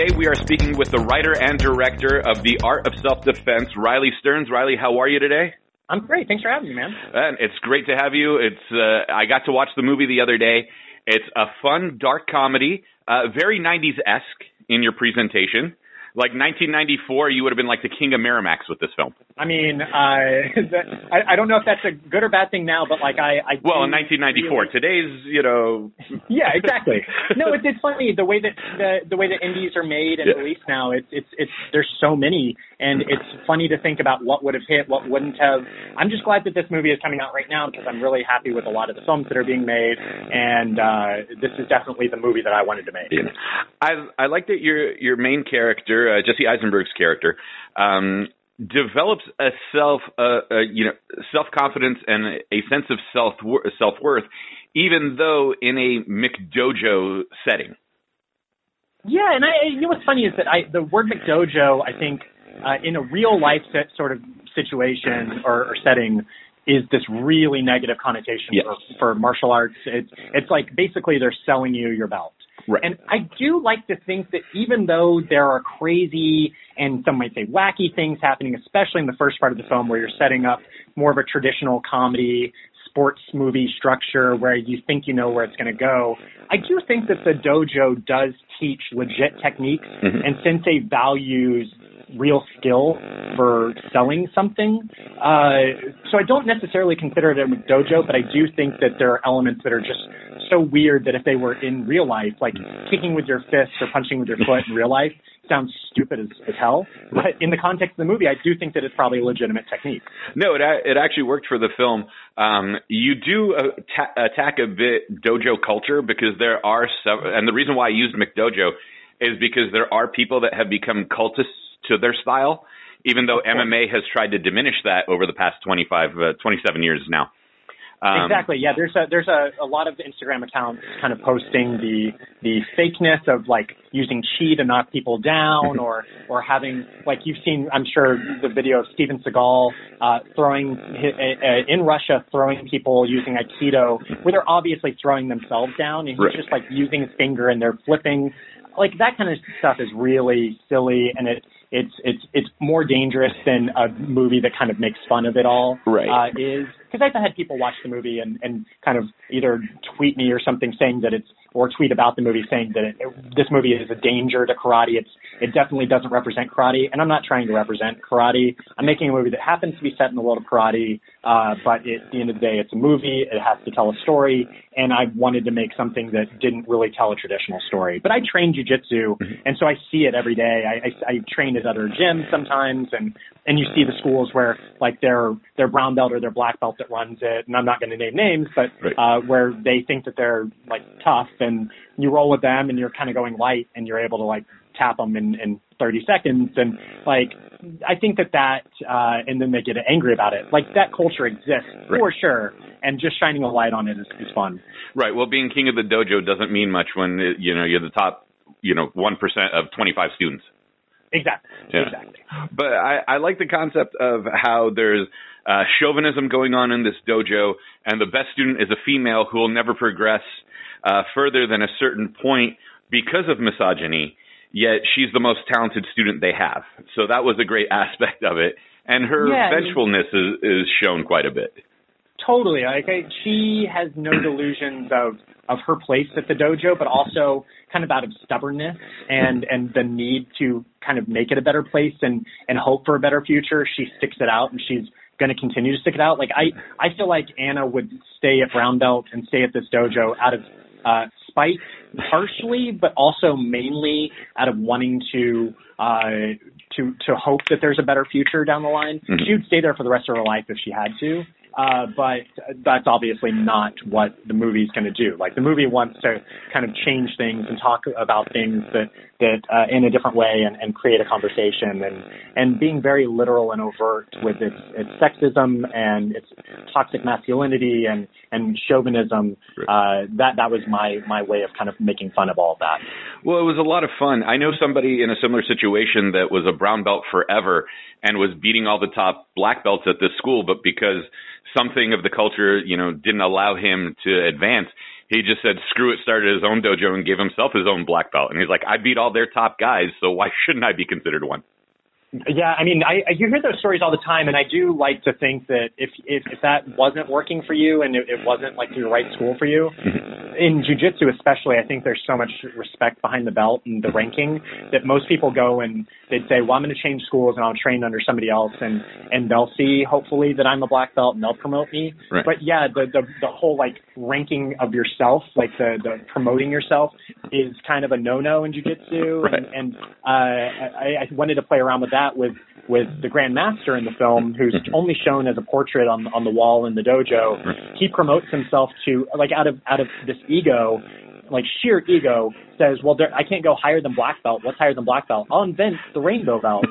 Today we are speaking with the writer and director of The Art of Self-Defense, Riley Stearns. Riley, how are you today? I'm great. Thanks for having me, man. And it's great to have you. It's uh, I got to watch the movie the other day. It's a fun, dark comedy, uh, very 90s esque in your presentation like 1994, you would have been like the king of Miramax with this film. I mean, uh, I, I don't know if that's a good or bad thing now, but like I, I well, in 1994, really... today's, you know, yeah, exactly. No, it's it's funny the way that the the way that indies are made and yeah. released now. It's it's it's there's so many, and it's funny to think about what would have hit, what wouldn't have. I'm just glad that this movie is coming out right now because I'm really happy with a lot of the films that are being made, and uh, this is definitely the movie that I wanted to make. Yeah. I I like that your your main character uh, Jesse Eisenberg's character, um, develops a self, uh, uh, you know, self confidence and a sense of self self worth, even though in a McDojo setting. Yeah, and I, you know what's funny is that I the word McDojo, I think, uh, in a real life set, sort of situation or, or setting is this really negative connotation yes. for, for martial arts. It's it's like basically they're selling you your belt. Right. And I do like to think that even though there are crazy and some might say wacky things happening, especially in the first part of the film where you're setting up more of a traditional comedy sports movie structure where you think you know where it's going to go. I do think that the dojo does teach legit techniques mm-hmm. and Sensei values real skill for selling something. Uh, so I don't necessarily consider it a dojo, but I do think that there are elements that are just so weird that if they were in real life, like kicking with your fist or punching with your foot in real life, sounds stupid as, as hell. But in the context of the movie, I do think that it's probably a legitimate technique. No, it it actually worked for the film. Um, you do uh, attack a bit dojo culture because there are several, and the reason why I used McDojo is because there are people that have become cultists to their style, even though MMA has tried to diminish that over the past 25, uh, 27 years now. Um, exactly. Yeah. There's a there's a, a lot of Instagram accounts kind of posting the the fakeness of like using chi to knock people down, or or having like you've seen I'm sure the video of Steven Seagal uh, throwing uh, in Russia throwing people using aikido, where they're obviously throwing themselves down, and he's right. just like using his finger and they're flipping. Like that kind of stuff is really silly, and it it's it's it's more dangerous than a movie that kind of makes fun of it all. Right. Uh, is because I've had people watch the movie and and kind of either tweet me or something saying that it's or tweet about the movie saying that it, it, this movie is a danger to karate. It's it definitely doesn't represent karate, and I'm not trying to represent karate. I'm making a movie that happens to be set in the world of karate, uh, but it, at the end of the day, it's a movie. It has to tell a story, and I wanted to make something that didn't really tell a traditional story. But I train jujitsu, mm-hmm. and so I see it every day. I, I, I train at other gyms sometimes, and and you see the schools where like their their brown belt or their black belt that runs it, and I'm not going to name names, but right. uh, where they think that they're like tough, and you roll with them, and you're kind of going light, and you're able to like tap them in, in 30 seconds, and like I think that that, uh, and then they get angry about it. Like that culture exists right. for sure, and just shining a light on it is, is fun. Right. Well, being king of the dojo doesn't mean much when it, you know you're the top, you know, one percent of 25 students. Exactly. Yeah. Exactly. But I, I like the concept of how there's uh, chauvinism going on in this dojo, and the best student is a female who will never progress uh, further than a certain point because of misogyny. Yet she's the most talented student they have. So that was a great aspect of it, and her yeah, vengefulness is, is shown quite a bit. Totally. Like I, she has no delusions of of her place at the dojo, but also kind of out of stubbornness and and the need to kind of make it a better place and and hope for a better future. She sticks it out, and she's going to continue to stick it out. Like I I feel like Anna would stay at brown belt and stay at this dojo out of uh, spite, partially, but also mainly out of wanting to uh, to to hope that there's a better future down the line. Mm-hmm. She would stay there for the rest of her life if she had to. Uh, but that's obviously not what the movie's going to do. Like the movie wants to kind of change things and talk about things that that uh, in a different way and, and create a conversation and and being very literal and overt with its its sexism and its toxic masculinity and and chauvinism. Uh, that that was my my way of kind of making fun of all of that. Well, it was a lot of fun. I know somebody in a similar situation that was a brown belt forever and was beating all the top black belts at this school, but because something of the culture, you know, didn't allow him to advance, he just said screw it, started his own dojo and gave himself his own black belt. And he's like, I beat all their top guys, so why shouldn't I be considered one? Yeah, I mean, I, I you hear those stories all the time, and I do like to think that if if, if that wasn't working for you and it, it wasn't like the right school for you, in jujitsu especially, I think there's so much respect behind the belt and the ranking that most people go and they'd say, well, I'm going to change schools and I'll train under somebody else, and and they'll see hopefully that I'm a black belt and they'll promote me. Right. But yeah, the the the whole like ranking of yourself, like the the promoting yourself, is kind of a no no in jujitsu, Right. and and uh, I, I wanted to play around with that with with the Grand Master in the film, who's mm-hmm. only shown as a portrait on on the wall in the dojo. He promotes himself to like out of out of this ego, like sheer ego, says, "Well, there, I can't go higher than black belt. What's higher than black belt? Oh, I'll invent the rainbow belt,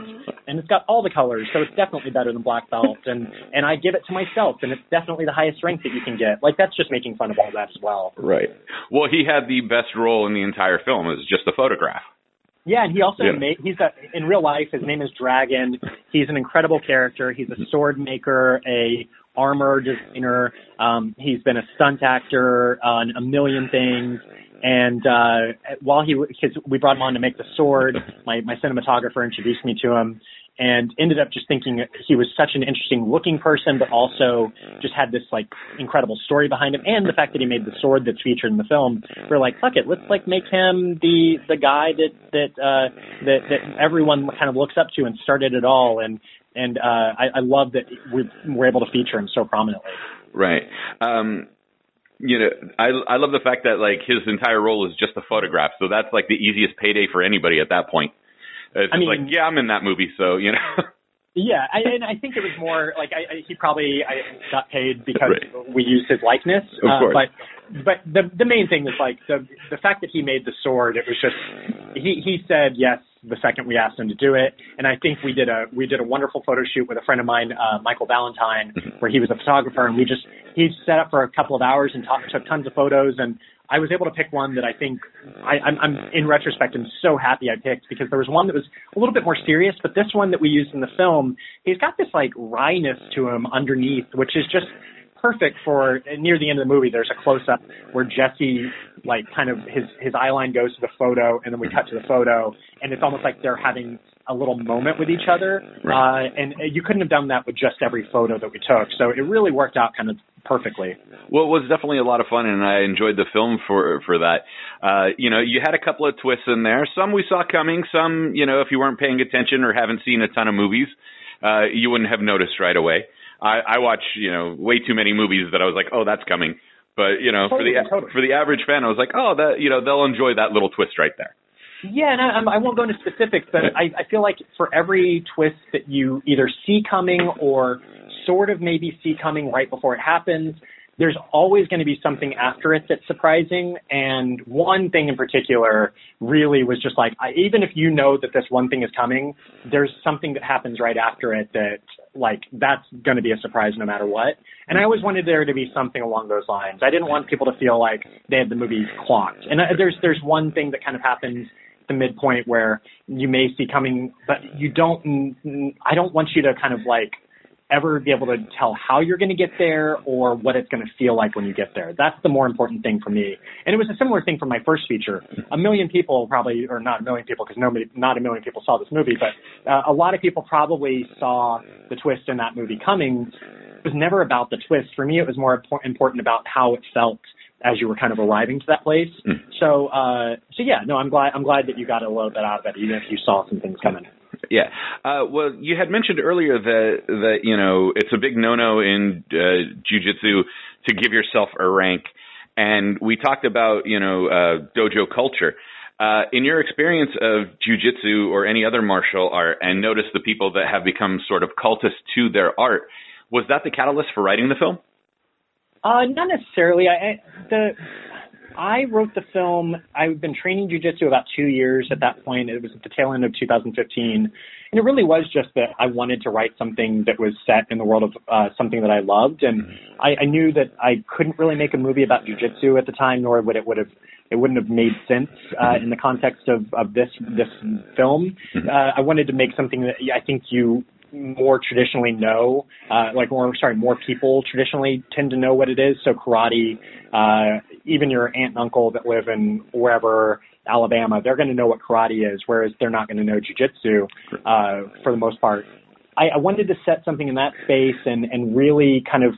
and it's got all the colors, so it's definitely better than black belt. And and I give it to myself, and it's definitely the highest rank that you can get. Like that's just making fun of all that as well. Right. Well, he had the best role in the entire film. It was just a photograph. Yeah, and he also Yeah. made he's a in real life his name is Dragon. He's an incredible character. He's a sword maker, a armor designer. Um he's been a stunt actor on a million things. And uh while he cuz we brought him on to make the sword, my my cinematographer introduced me to him and ended up just thinking he was such an interesting looking person but also just had this like incredible story behind him and the fact that he made the sword that's featured in the film we're like fuck it let's like make him the the guy that that uh that that everyone kind of looks up to and started it all and and uh I, I love that we we're able to feature him so prominently Right. Um, you know, I I love the fact that like his entire role is just a photograph. So that's like the easiest payday for anybody at that point. It's I mean- like, yeah, I'm in that movie, so you know. Yeah, I, and I think it was more like I, I, he probably I got paid because Right. we used his likeness. Of uh, course. But but the the main thing is like the the fact that he made the sword. It was just he he said yes the second we asked him to do it, and I think we did a we did a wonderful photo shoot with a friend of mine, uh, Michael Valentine, where he was a photographer, and we just he set up for a couple of hours and talk, took tons of photos and. I was able to pick one that I think I, I'm, I'm in retrospect I'm so happy I picked because there was one that was a little bit more serious, but this one that we used in the film, he's got this like wryness to him underneath, which is just perfect for near the end of the movie. There's a close up where Jesse like kind of his his eye line goes to the photo, and then we cut to the photo, and it's almost like they're having a little moment with each other. Right. Uh, and you couldn't have done that with just every photo that we took, so it really worked out kind of perfectly. Well, it was definitely a lot of fun, and I enjoyed the film for for that. Uh, you know, you had a couple of twists in there. Some we saw coming. Some, you know, if you weren't paying attention or haven't seen a ton of movies, uh, you wouldn't have noticed right away. I, I watch, you know, way too many movies that I was like, oh, that's coming. But you know, Totally, for the totally. for the average fan, I was like, oh, that you know, they'll enjoy that little twist right there. Yeah, and I, I'm- won't go into specifics, but I, I feel like for every twist that you either see coming or sort of maybe see coming right before it happens, there's always going to be something after it that's surprising. And one thing in particular really was just like, I, even if you know that this one thing is coming, there's something that happens right after it that like that's going to be a surprise no matter what. And I always wanted there to be something along those lines. I didn't want people to feel like they had the movie clocked. And uh, there's there's one thing that kind of happens the midpoint where you may see coming, but you don't. I don't want you to kind of like ever be able to tell how you're going to get there or what it's going to feel like when you get there. That's the more important thing for me. And it was a similar thing for my first feature. A million people probably, or not a million people because nobody, not a million people saw this movie, but uh, a lot of people probably saw the twist in that movie coming. It was never about the twist. For me, it was more important about how it felt as you were kind of arriving to that place. Mm. So, uh, so yeah, no, I'm glad, I'm glad that you got a little bit out of it, even if you saw some things coming. Yeah. Uh, well, you had mentioned earlier that that you know it's a big no-no in uh, jujitsu to give yourself a rank, and we talked about you know uh, dojo culture. Uh, in your experience of jujitsu or any other martial art, and notice the people that have become sort of cultists to their art, was that the catalyst for writing the film? Uh, not necessarily. I, the I wrote the film. I've been training jujitsu about two years at that point. It was at the tail end of 2015, and it really was just that I wanted to write something that was set in the world of uh, something that I loved, and I, I knew that I couldn't really make a movie about jujitsu at the time, nor would it would have it wouldn't have made sense uh, in the context of of this this film. Uh, I wanted to make something that I think you more traditionally know, uh, like more, sorry, more people traditionally tend to know what it is. So karate, uh, even your aunt and uncle that live in wherever Alabama, they're going to know what karate is, whereas they're not going to know jujitsu uh, for the most part. I, I wanted to set something in that space and and really kind of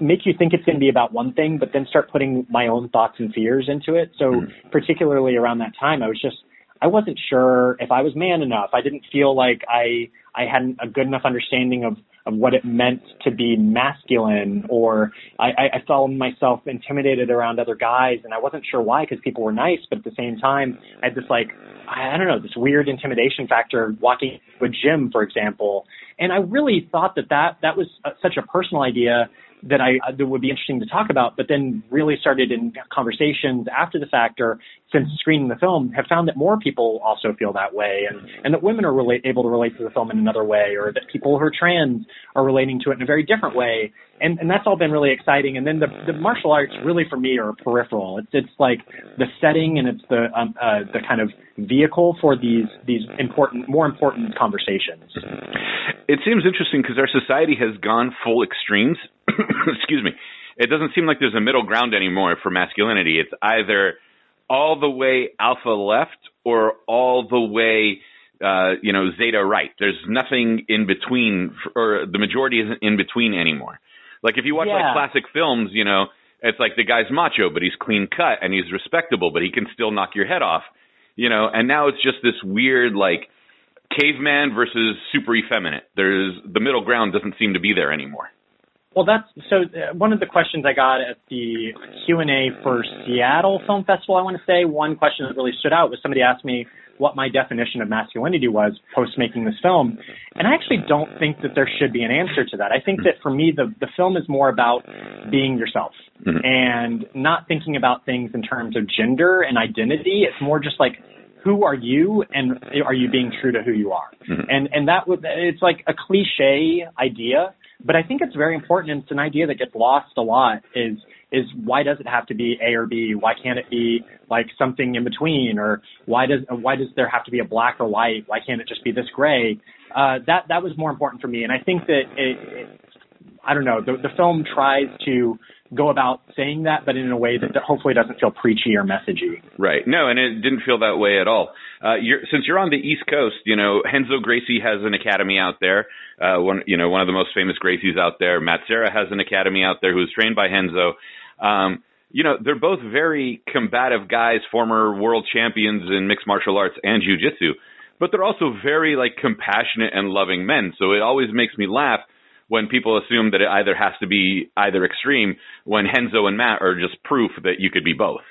make you think it's going to be about one thing, but then start putting my own thoughts and fears into it. So mm-hmm. particularly around that time, I was just I wasn't sure if I was man enough. I didn't feel like I I hadn't a good enough understanding of of what it meant to be masculine, or I, I felt myself intimidated around other guys, and I wasn't sure why because people were nice, but at the same time, I had this like I don't know this weird intimidation factor walking a gym, for example, and I really thought that that that was uh, such a personal idea that I uh, that would be interesting to talk about, but then really started in conversations after the fact or since screening the film have found that more people also feel that way and, and that women are relate, able to relate to the film in another way or that people who are trans are relating to it in a very different way. And, and that's all been really exciting. And then the, the martial arts really for me are peripheral. It's, it's like the setting and it's the, um, uh, the kind of vehicle for these, these important, more important conversations. It seems interesting because our society has gone full extremes excuse me, it doesn't seem like there's a middle ground anymore for masculinity. It's either all the way alpha left or all the way uh, you know zeta right. There's nothing in between, or the majority isn't in between anymore. Like if you watch yeah. like classic films, you know, it's like the guy's macho, but he's clean cut and he's respectable, but he can still knock your head off. You know, and now it's just this weird like caveman versus super effeminate. There's the middle ground doesn't seem to be there anymore. Well, that's so. Uh, one of the questions I got at the Q and A for Seattle Film Festival, I want to say, one question that really stood out was somebody asked me what my definition of masculinity was post making this film, and I actually don't think that there should be an answer to that. I think that for me, the the film is more about being yourself mm-hmm. and not thinking about things in terms of gender and identity. It's more just like who are you and are you being true to who you are? Mm-hmm. And and that would it's like a cliche idea, but I think it's very important, and it's an idea that gets lost a lot. Is is why does it have to be A or B? Why can't it be like something in between? Or why does why does there have to be a black or white? Why can't it just be this gray? Uh, that that was more important for me, and I think that it, it I don't know the the film tries to go about saying that, but in a way that, hopefully doesn't feel preachy or messagey. Right. No, and it didn't feel that way at all. Uh, you're, since you're on the East Coast, you know Renzo Gracie has an academy out there. Uh, one, you know, one of the most famous Gracies out there. Matt Serra has an academy out there who's trained by Renzo. Um, you know, they're both very combative guys, former world champions in mixed martial arts and jujitsu, but they're also very like compassionate and loving men. So it always makes me laugh when people assume that it either has to be either extreme when Renzo and Matt are just proof that you could be both.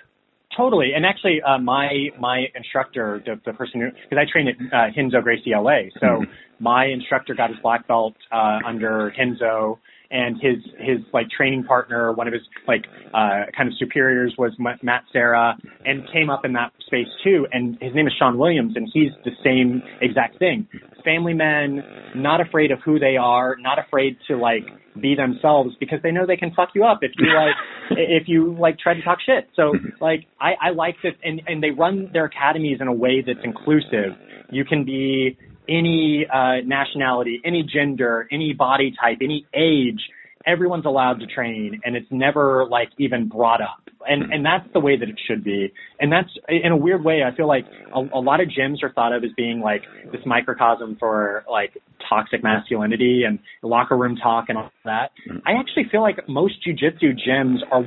Totally, and actually, uh, my my instructor, the, the person who, because I trained at uh, Renzo Gracie LA, so mm-hmm. my instructor got his black belt uh, under Renzo, and his his like training partner, one of his like uh, kind of superiors was Matt Serra, and came up in that space too. And his name is Sean Williams, and he's the same exact thing. Family men, not afraid of who they are, not afraid to like be themselves because they know they can fuck you up if you like if you like try to talk shit. So like I, I like this and, and they run their academies in a way that's inclusive. You can be any uh, nationality, any gender, any body type, any age, everyone's allowed to train and it's never like even brought up. And hmm. and that's the way that it should be. And that's in a weird way I feel like a, a lot of gyms are thought of as being like this microcosm for like toxic masculinity and locker room talk and all that. Hmm. I actually feel like most jujitsu gyms are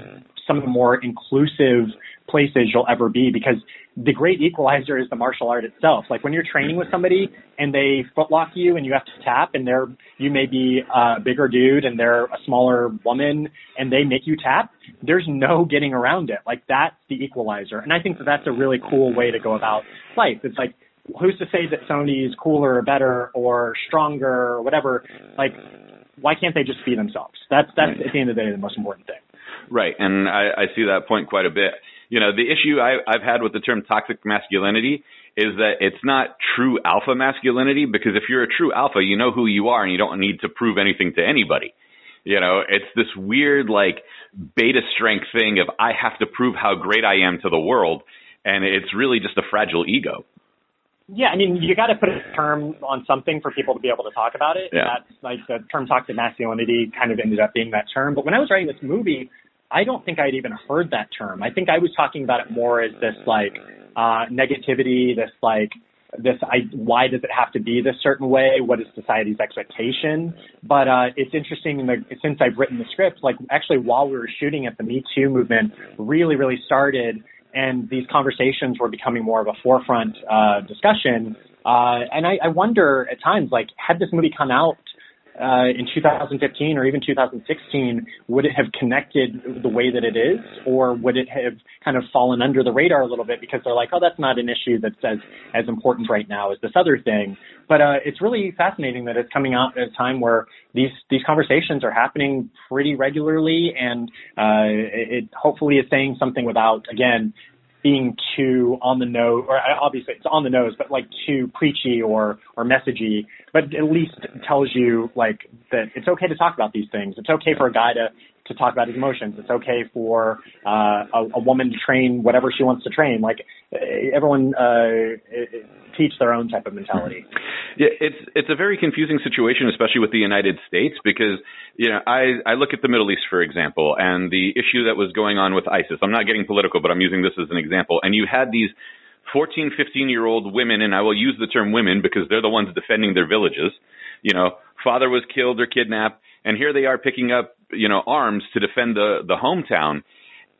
some of the more inclusive places you'll ever be because the great equalizer is the martial art itself. Like when you're training with somebody and they footlock you and you have to tap and they're, you may be a bigger dude and they're a smaller woman and they make you tap, there's no getting around it. Like that's the equalizer. And I think that that's a really cool way to go about life. It's like, who's to say that somebody's cooler or better or stronger or whatever? Like, why can't they just be themselves? That's, that's at the end of the day the most important thing. Right. And I, I see that point quite a bit you know, the issue I, I've had with the term toxic masculinity is that it's not true alpha masculinity because if you're a true alpha, you know who you are and you don't need to prove anything to anybody. You know, it's this weird like beta strength thing of I have to prove how great I am to the world, and it's really just a fragile ego. Yeah, I mean, you got to put a term on something for people to be able to talk about it. Yeah. That's like the term toxic masculinity kind of ended up being that term. But when I was writing this movie, I don't think I'd even heard that term. I think I was talking about it more as this like uh, negativity, this like this I, why does it have to be this certain way? What is society's expectation? But uh, it's interesting that since I've written the script, like actually while we were shooting it, the Me Too movement really, really started, and these conversations were becoming more of a forefront uh, discussion. Uh, and I, I wonder at times, like, had this movie come out uh, in 2015 or even 2016, would it have connected the way that it is, or would it have kind of fallen under the radar a little bit because they're like, oh, that's not an issue that's as as important right now as this other thing. But uh, it's really fascinating that it's coming out at a time where these these conversations are happening pretty regularly, and uh, it, it hopefully is saying something without again being too on the nose, or uh, obviously it's on the nose, but like too preachy or or messagey. But at least tells you like that it's okay to talk about these things. It's okay for a guy to to talk about his emotions. It's okay for uh, a, a woman to train whatever she wants to train. Like everyone uh, teach their own type of mentality. Yeah, it's it's a very confusing situation, especially with the United States, because you know I I look at the Middle East, for example, and the issue that was going on with ISIS. I'm not getting political, but I'm using this as an example. And you had these 14, 15 year old women, and I will use the term women because they're the ones defending their villages. You know, father was killed or kidnapped, and here they are picking up you know arms to defend the the hometown.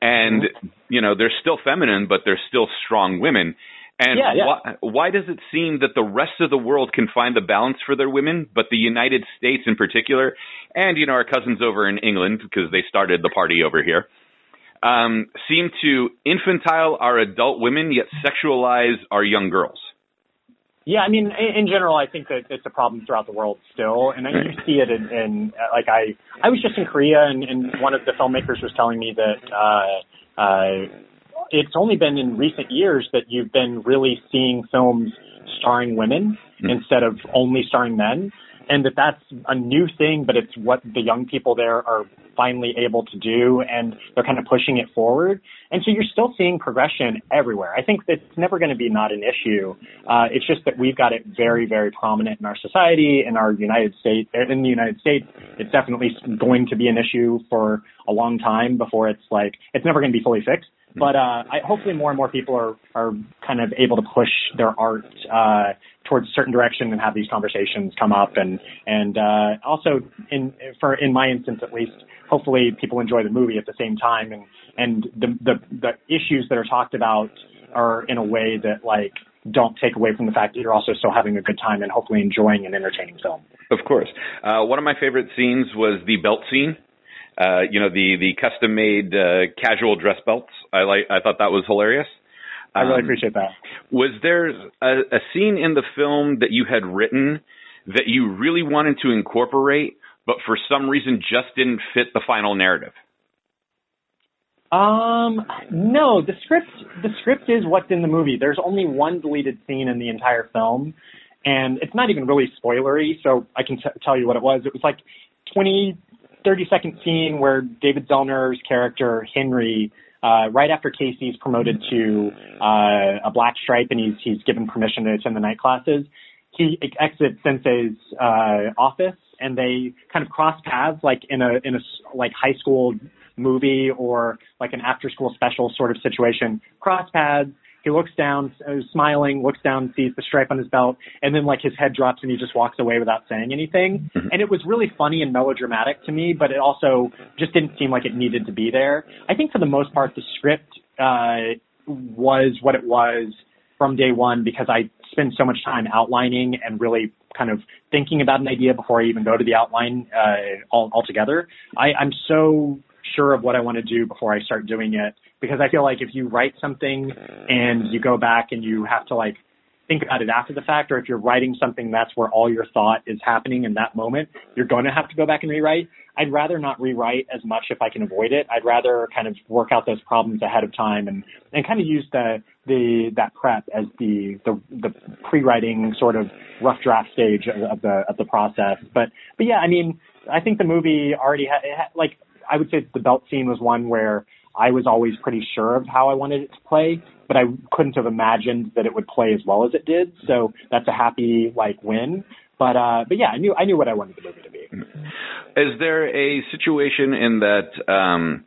And you know they're still feminine, but they're still strong women. And yeah, yeah. Why, why does it seem that the rest of the world can find the balance for their women, but the United States in particular, and you know our cousins over in England because they started the party over here, um, seem to infantile our adult women yet sexualize our young girls? Yeah, I mean, in, in general, I think that it's a problem throughout the world still, and I, you see it in, in like I I was just in Korea, and, and one of the filmmakers was telling me that. Uh, uh, it's only been in recent years that you've been really seeing films starring women mm. instead of only starring men and that that's a new thing but it's what the young people there are finally able to do and they're kind of pushing it forward. And so you're still seeing progression everywhere. I think it's never going to be not an issue. Uh, it's just that we've got it very very prominent in our society in our united states in the united states. It's definitely going to be an issue for a long time before it's like it's never going to be fully fixed but uh, I, hopefully, more and more people are are kind of able to push their art uh, towards a certain direction and have these conversations come up, and and uh, also in for in my instance at least, hopefully people enjoy the movie at the same time, and and the the, the issues that are talked about are in a way that like don't take away from the fact that you're also still having a good time and hopefully enjoying an entertaining film. Of course. Uh, one of my favorite scenes was the belt scene uh, you know, the the custom made uh, casual dress belts. I like. I thought that was hilarious. I really um, appreciate that. Was there a, a scene in the film that you had written that you really wanted to incorporate, but for some reason just didn't fit the final narrative? Um, no, the script the script is what's in the movie. There's only one deleted scene in the entire film, and it's not even really spoilery, so I can t- tell you what it was. It was like 20 30 second scene where David Zellner's character Henry, uh, right after Casey's promoted to uh, a black stripe and he's he's given permission to attend the night classes, he exits Sensei's uh, office and they kind of cross paths like in a in a like high school movie or like an after school special sort of situation. Cross paths he looks down, uh, smiling, looks down, sees the stripe on his belt, and then like his head drops and he just walks away without saying anything. Mm-hmm. And it was really funny and melodramatic to me, but it also just didn't seem like it needed to be there. I think for the most part, the script uh, was what it was from day one because I spend so much time outlining and really kind of thinking about an idea before I even go to the outline uh, all, altogether. I, I'm so sure of what I want to do before I start doing it because I feel like if you write something and you go back and you have to like think about it after the fact, or if you're writing something that's where all your thought is happening in that moment, you're going to have to go back and rewrite. I'd rather not rewrite as much if I can avoid it. I'd rather kind of work out those problems ahead of time and, and kind of use the, the, that prep as the, the, the pre-writing sort of rough draft stage of, of the, of the process. But, but yeah, I mean, I think the movie already had, had like, I would say the belt scene was one where I was always pretty sure of how I wanted it to play, but I couldn't have imagined that it would play as well as it did. So that's a happy like win. But uh, but yeah, I knew I knew what I wanted the movie to be. Is there a situation in that um,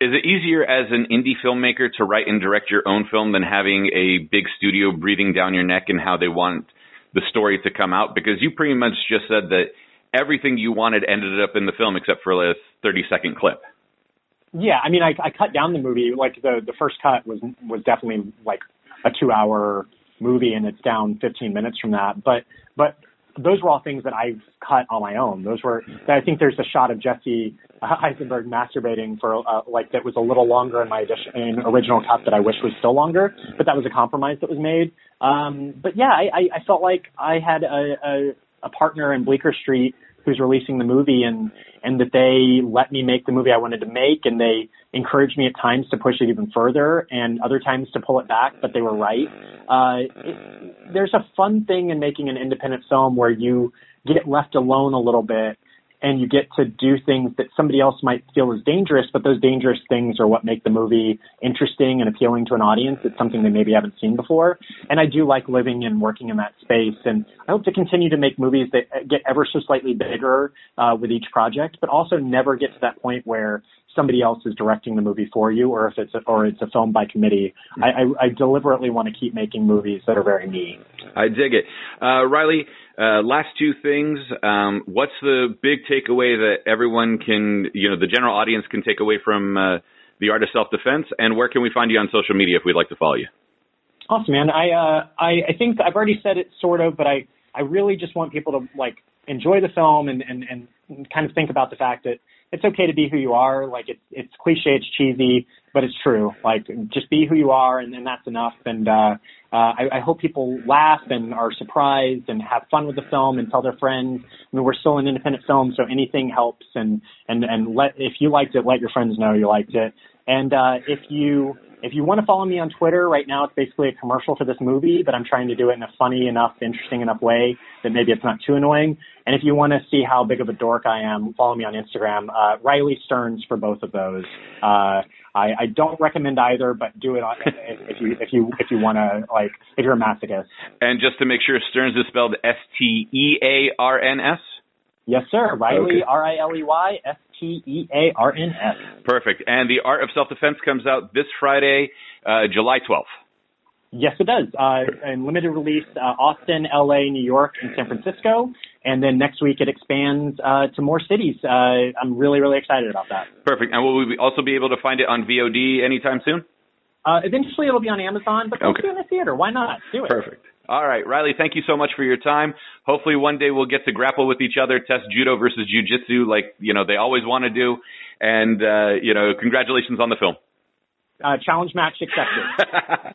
Is it easier as an indie filmmaker to write and direct your own film than having a big studio breathing down your neck and how they want the story to come out? Because you pretty much just said that everything you wanted ended up in the film except for a 30 second clip. Yeah, I mean, I, I cut down the movie. Like the the first cut was was definitely like a two hour movie, and it's down 15 minutes from that. But but those were all things that I've cut on my own. Those were, I think there's a shot of Jesse Eisenberg masturbating for, uh, like, that was a little longer in my edition, in original cut that I wish was still longer, but that was a compromise that was made. Um, but yeah, I, I felt like I had a, a, partner in Bleecker Street who's releasing the movie and and that they let me make the movie I wanted to make and they encouraged me at times to push it even further and other times to pull it back but they were right. Uh it, there's a fun thing in making an independent film where you get left alone a little bit and you get to do things that somebody else might feel is dangerous, but those dangerous things are what make the movie interesting and appealing to an audience. It's something they maybe haven't seen before. And I do like living and working in that space. And I hope to continue to make movies that get ever so slightly bigger uh, with each project, but also never get to that point where somebody else is directing the movie for you, or if it's a, or it's a film by committee. I, I, I deliberately want to keep making movies that are very me. I dig it, uh, Riley. Uh, last two things. Um, what's the big takeaway that everyone can, you know, the general audience can take away from uh, the art of self defense, and where can we find you on social media if we'd like to follow you? Awesome, man. I uh, I, I think I've already said it sort of, but I I really just want people to like enjoy the film and and and kind of think about the fact that it's okay to be who you are. Like it's it's cliche, it's cheesy, but it's true. Like just be who you are, and, and that's enough. And uh, uh, I, I hope people laugh and are surprised and have fun with the film and tell their friends. I mean, we're still an independent film, so anything helps. And and and let if you liked it, let your friends know you liked it. And uh, if you if you want to follow me on Twitter, right now it's basically a commercial for this movie, but I'm trying to do it in a funny enough, interesting enough way that maybe it's not too annoying. And if you want to see how big of a dork I am, follow me on Instagram, uh, Riley Stearns for both of those. Uh, I, I don't recommend either, but do it on, if you if you if you want to like if you're a masochist. And just to make sure, Stearns is spelled S T E A R N S. Yes, sir. Riley R I L E Y S T E A R N S. Perfect. And the Art of Self Defense comes out this Friday, uh, July 12th. Yes, it does. Uh, in limited release, uh, Austin, LA, New York, and San Francisco. And then next week it expands uh, to more cities. Uh, I'm really, really excited about that. Perfect. And will we also be able to find it on VOD anytime soon? Uh, eventually it'll be on Amazon, but okay. in the theater. Why not? Do it. Perfect. All right, Riley, thank you so much for your time. Hopefully one day we'll get to grapple with each other, test judo versus jujitsu like, you know, they always want to do. And, uh, you know, congratulations on the film. Uh, challenge match accepted.